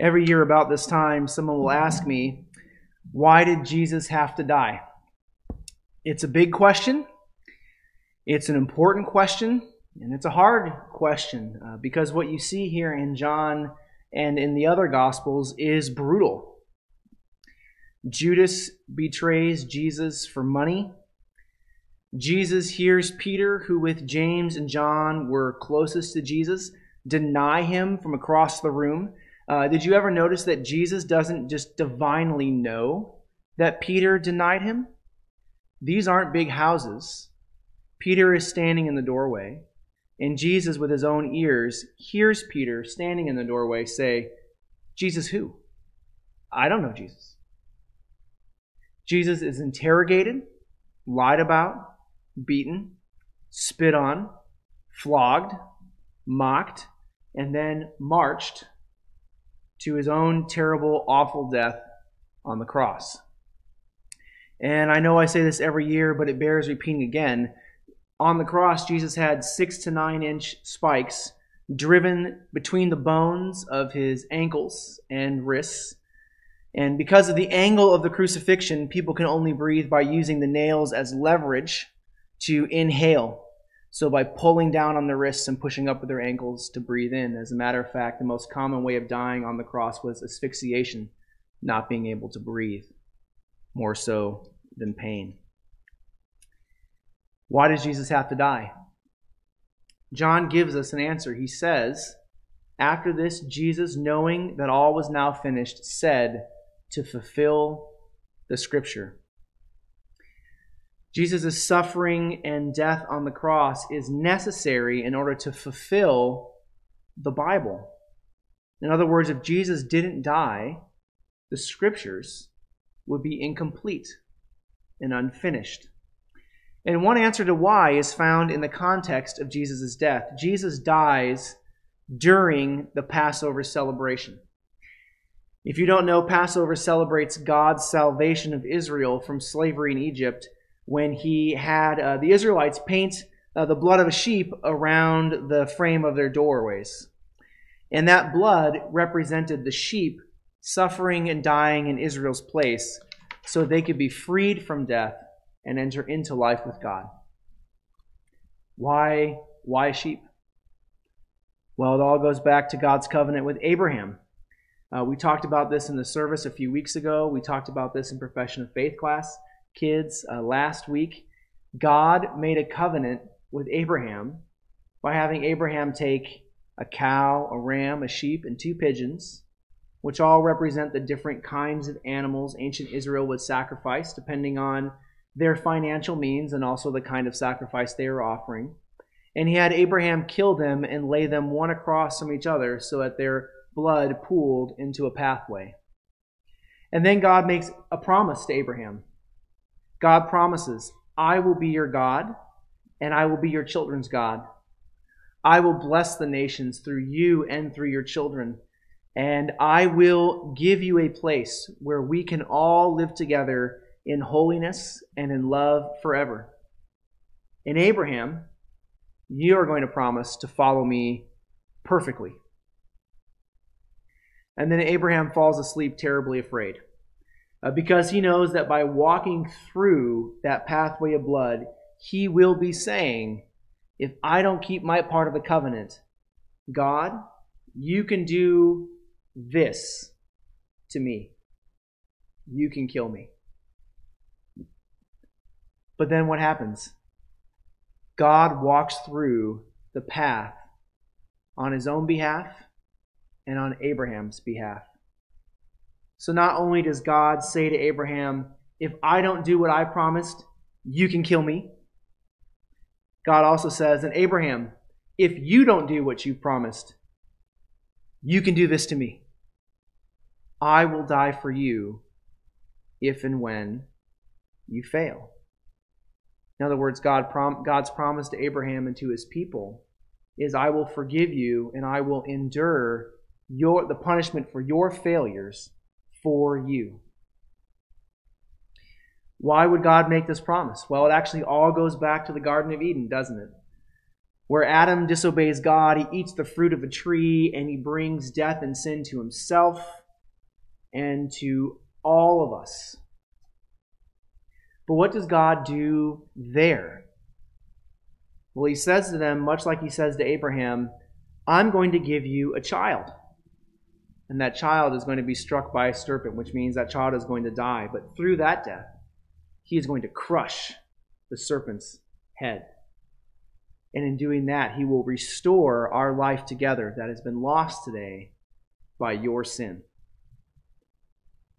Every year about this time, someone will ask me, why did Jesus have to die? It's a big question. It's an important question, and it's a hard question uh, because what you see here in John and in the other Gospels is brutal. Judas betrays Jesus for money. Jesus hears Peter, who with James and John were closest to Jesus, deny him from across the room. Uh, did you ever notice that Jesus doesn't just divinely know that Peter denied him? These aren't big houses. Peter is standing in the doorway, and Jesus, with his own ears, hears Peter standing in the doorway say, Jesus who? I don't know Jesus. Jesus is interrogated, lied about, beaten, spit on, flogged, mocked, and then marched to his own terrible, awful death on the cross. And I know I say this every year, but it bears repeating again. On the cross, Jesus had six to nine inch spikes driven between the bones of his ankles and wrists. And because of the angle of the crucifixion, people can only breathe by using the nails as leverage to inhale so, by pulling down on their wrists and pushing up with their ankles to breathe in, as a matter of fact, the most common way of dying on the cross was asphyxiation, not being able to breathe, more so than pain. Why does Jesus have to die? John gives us an answer. He says, After this, Jesus, knowing that all was now finished, said to fulfill the scripture. Jesus' suffering and death on the cross is necessary in order to fulfill the Bible. In other words, if Jesus didn't die, the scriptures would be incomplete and unfinished. And one answer to why is found in the context of Jesus' death. Jesus dies during the Passover celebration. If you don't know, Passover celebrates God's salvation of Israel from slavery in Egypt when he had uh, the Israelites paint uh, the blood of a sheep around the frame of their doorways. And that blood represented the sheep suffering and dying in Israel's place so they could be freed from death and enter into life with God. Why, why sheep? Well, it all goes back to God's covenant with Abraham. Uh, we talked about this in the service a few weeks ago. We talked about this in Profession of Faith class kids uh, last week, God made a covenant with Abraham by having Abraham take a cow, a ram, a sheep, and two pigeons, which all represent the different kinds of animals ancient Israel would sacrifice depending on their financial means and also the kind of sacrifice they were offering. And he had Abraham kill them and lay them one across from each other so that their blood pooled into a pathway. And then God makes a promise to Abraham. God promises, I will be your God, and I will be your children's God. I will bless the nations through you and through your children, and I will give you a place where we can all live together in holiness and in love forever. In Abraham, you are going to promise to follow me perfectly. And then Abraham falls asleep terribly afraid uh, because he knows that by walking through that pathway of blood, he will be saying, If I don't keep my part of the covenant, God, you can do this to me. You can kill me. But then what happens? God walks through the path on his own behalf and on Abraham's behalf. So not only does God say to Abraham, If I don't do what I promised, you can kill me. God also says, And Abraham, if you don't do what you promised, you can do this to me. I will die for you if and when you fail. In other words, God prom- God's promise to Abraham and to his people is I will forgive you and I will endure your, the punishment for your failures for you. Why would God make this promise? Well, it actually all goes back to the Garden of Eden, doesn't it? where Adam disobeys God, he eats the fruit of a tree, and he brings death and sin to himself and to all of us. But what does God do there? Well, he says to them, much like he says to Abraham, I'm going to give you a child. And that child is going to be struck by a serpent, which means that child is going to die. But through that death, he is going to crush the serpent's head. And in doing that, he will restore our life together that has been lost today by your sin.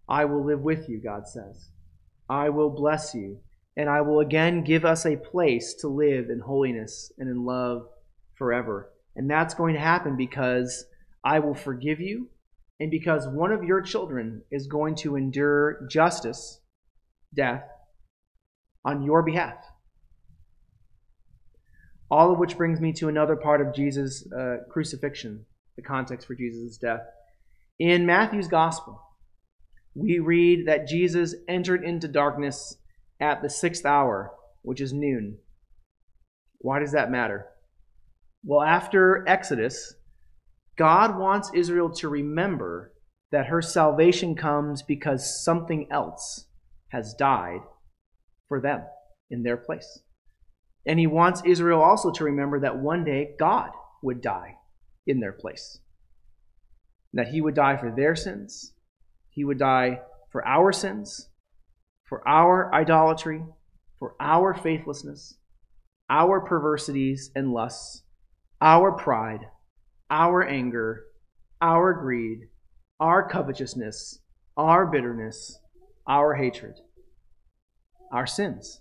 I will live with you, God says. I will bless you, and I will again give us a place to live in holiness and in love forever. And that's going to happen because I will forgive you, and because one of your children is going to endure justice, death, on your behalf. All of which brings me to another part of Jesus' uh, crucifixion, the context for Jesus' death. In Matthew's gospel, we read that Jesus entered into darkness at the sixth hour, which is noon. Why does that matter? Well, after Exodus, God wants Israel to remember that her salvation comes because something else has died for them in their place. And he wants Israel also to remember that one day God would die in their place. That he would die for their sins he would die for our sins, for our idolatry, for our faithlessness, our perversities and lusts, our pride, our anger, our greed, our covetousness, our bitterness, our hatred, our sins.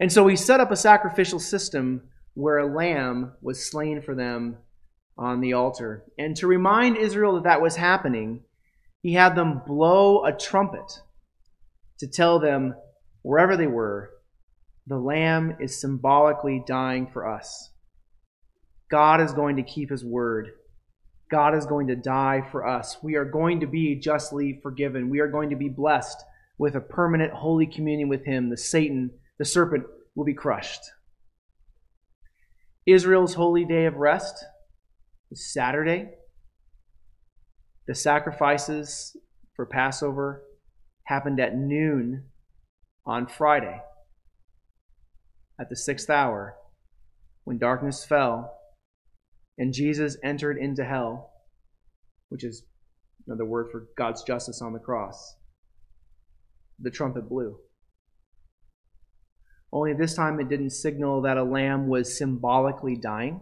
And so he set up a sacrificial system where a lamb was slain for them on the altar. And to remind Israel that that was happening, he had them blow a trumpet to tell them, wherever they were, the Lamb is symbolically dying for us. God is going to keep his word. God is going to die for us. We are going to be justly forgiven. We are going to be blessed with a permanent holy communion with him. The Satan, the serpent, will be crushed. Israel's holy day of rest is Saturday. The sacrifices for Passover happened at noon on Friday, at the sixth hour, when darkness fell and Jesus entered into hell, which is another word for God's justice on the cross. The trumpet blew. Only this time it didn't signal that a lamb was symbolically dying.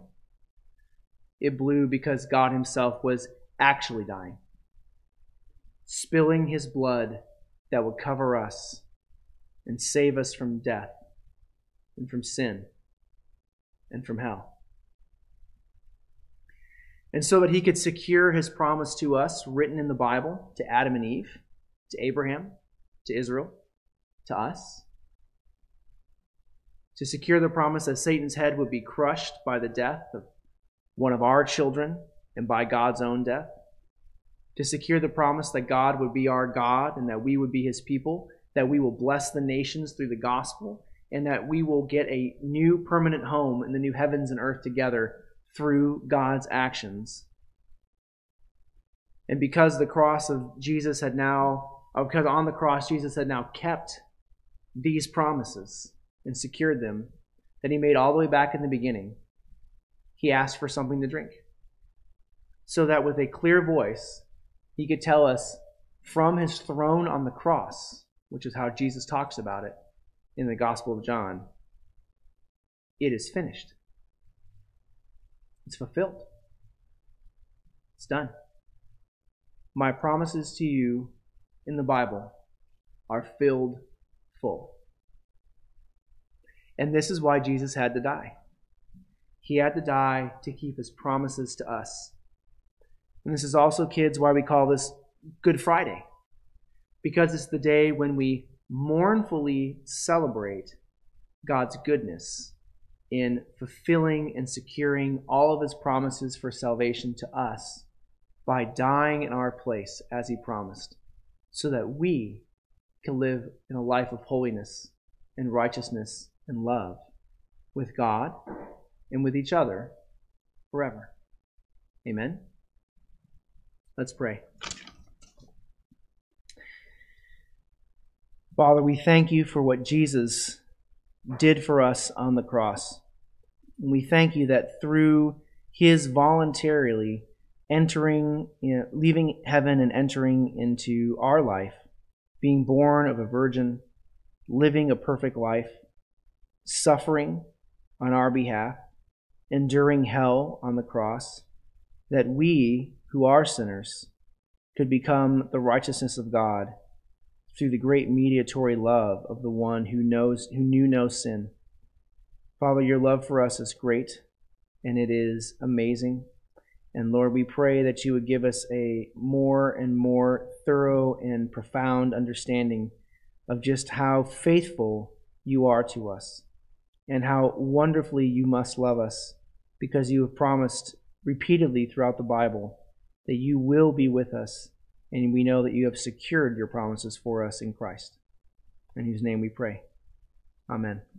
It blew because God Himself was actually dying, spilling his blood that would cover us and save us from death and from sin and from hell. And so that he could secure his promise to us, written in the Bible, to Adam and Eve, to Abraham, to Israel, to us, to secure the promise that Satan's head would be crushed by the death of one of our children and by God's own death, to secure the promise that God would be our God and that we would be his people, that we will bless the nations through the gospel, and that we will get a new permanent home in the new heavens and earth together through God's actions. And because the cross of Jesus had now, because on the cross Jesus had now kept these promises and secured them, that he made all the way back in the beginning, he asked for something to drink so that with a clear voice he could tell us from his throne on the cross, which is how Jesus talks about it in the Gospel of John, it is finished. It's fulfilled. It's done. My promises to you in the Bible are filled full. And this is why Jesus had to die. He had to die to keep his promises to us and this is also, kids, why we call this Good Friday, because it's the day when we mournfully celebrate God's goodness in fulfilling and securing all of his promises for salvation to us by dying in our place as he promised, so that we can live in a life of holiness and righteousness and love with God and with each other forever. Amen. Let's pray. Father, we thank you for what Jesus did for us on the cross. And we thank you that through his voluntarily entering, you know, leaving heaven and entering into our life, being born of a virgin, living a perfect life, suffering on our behalf, enduring hell on the cross, that we, who are sinners, could become the righteousness of God through the great mediatory love of the one who knows who knew no sin. Father, your love for us is great and it is amazing. And Lord, we pray that you would give us a more and more thorough and profound understanding of just how faithful you are to us and how wonderfully you must love us because you have promised repeatedly throughout the Bible that you will be with us and we know that you have secured your promises for us in Christ. In whose name we pray. Amen.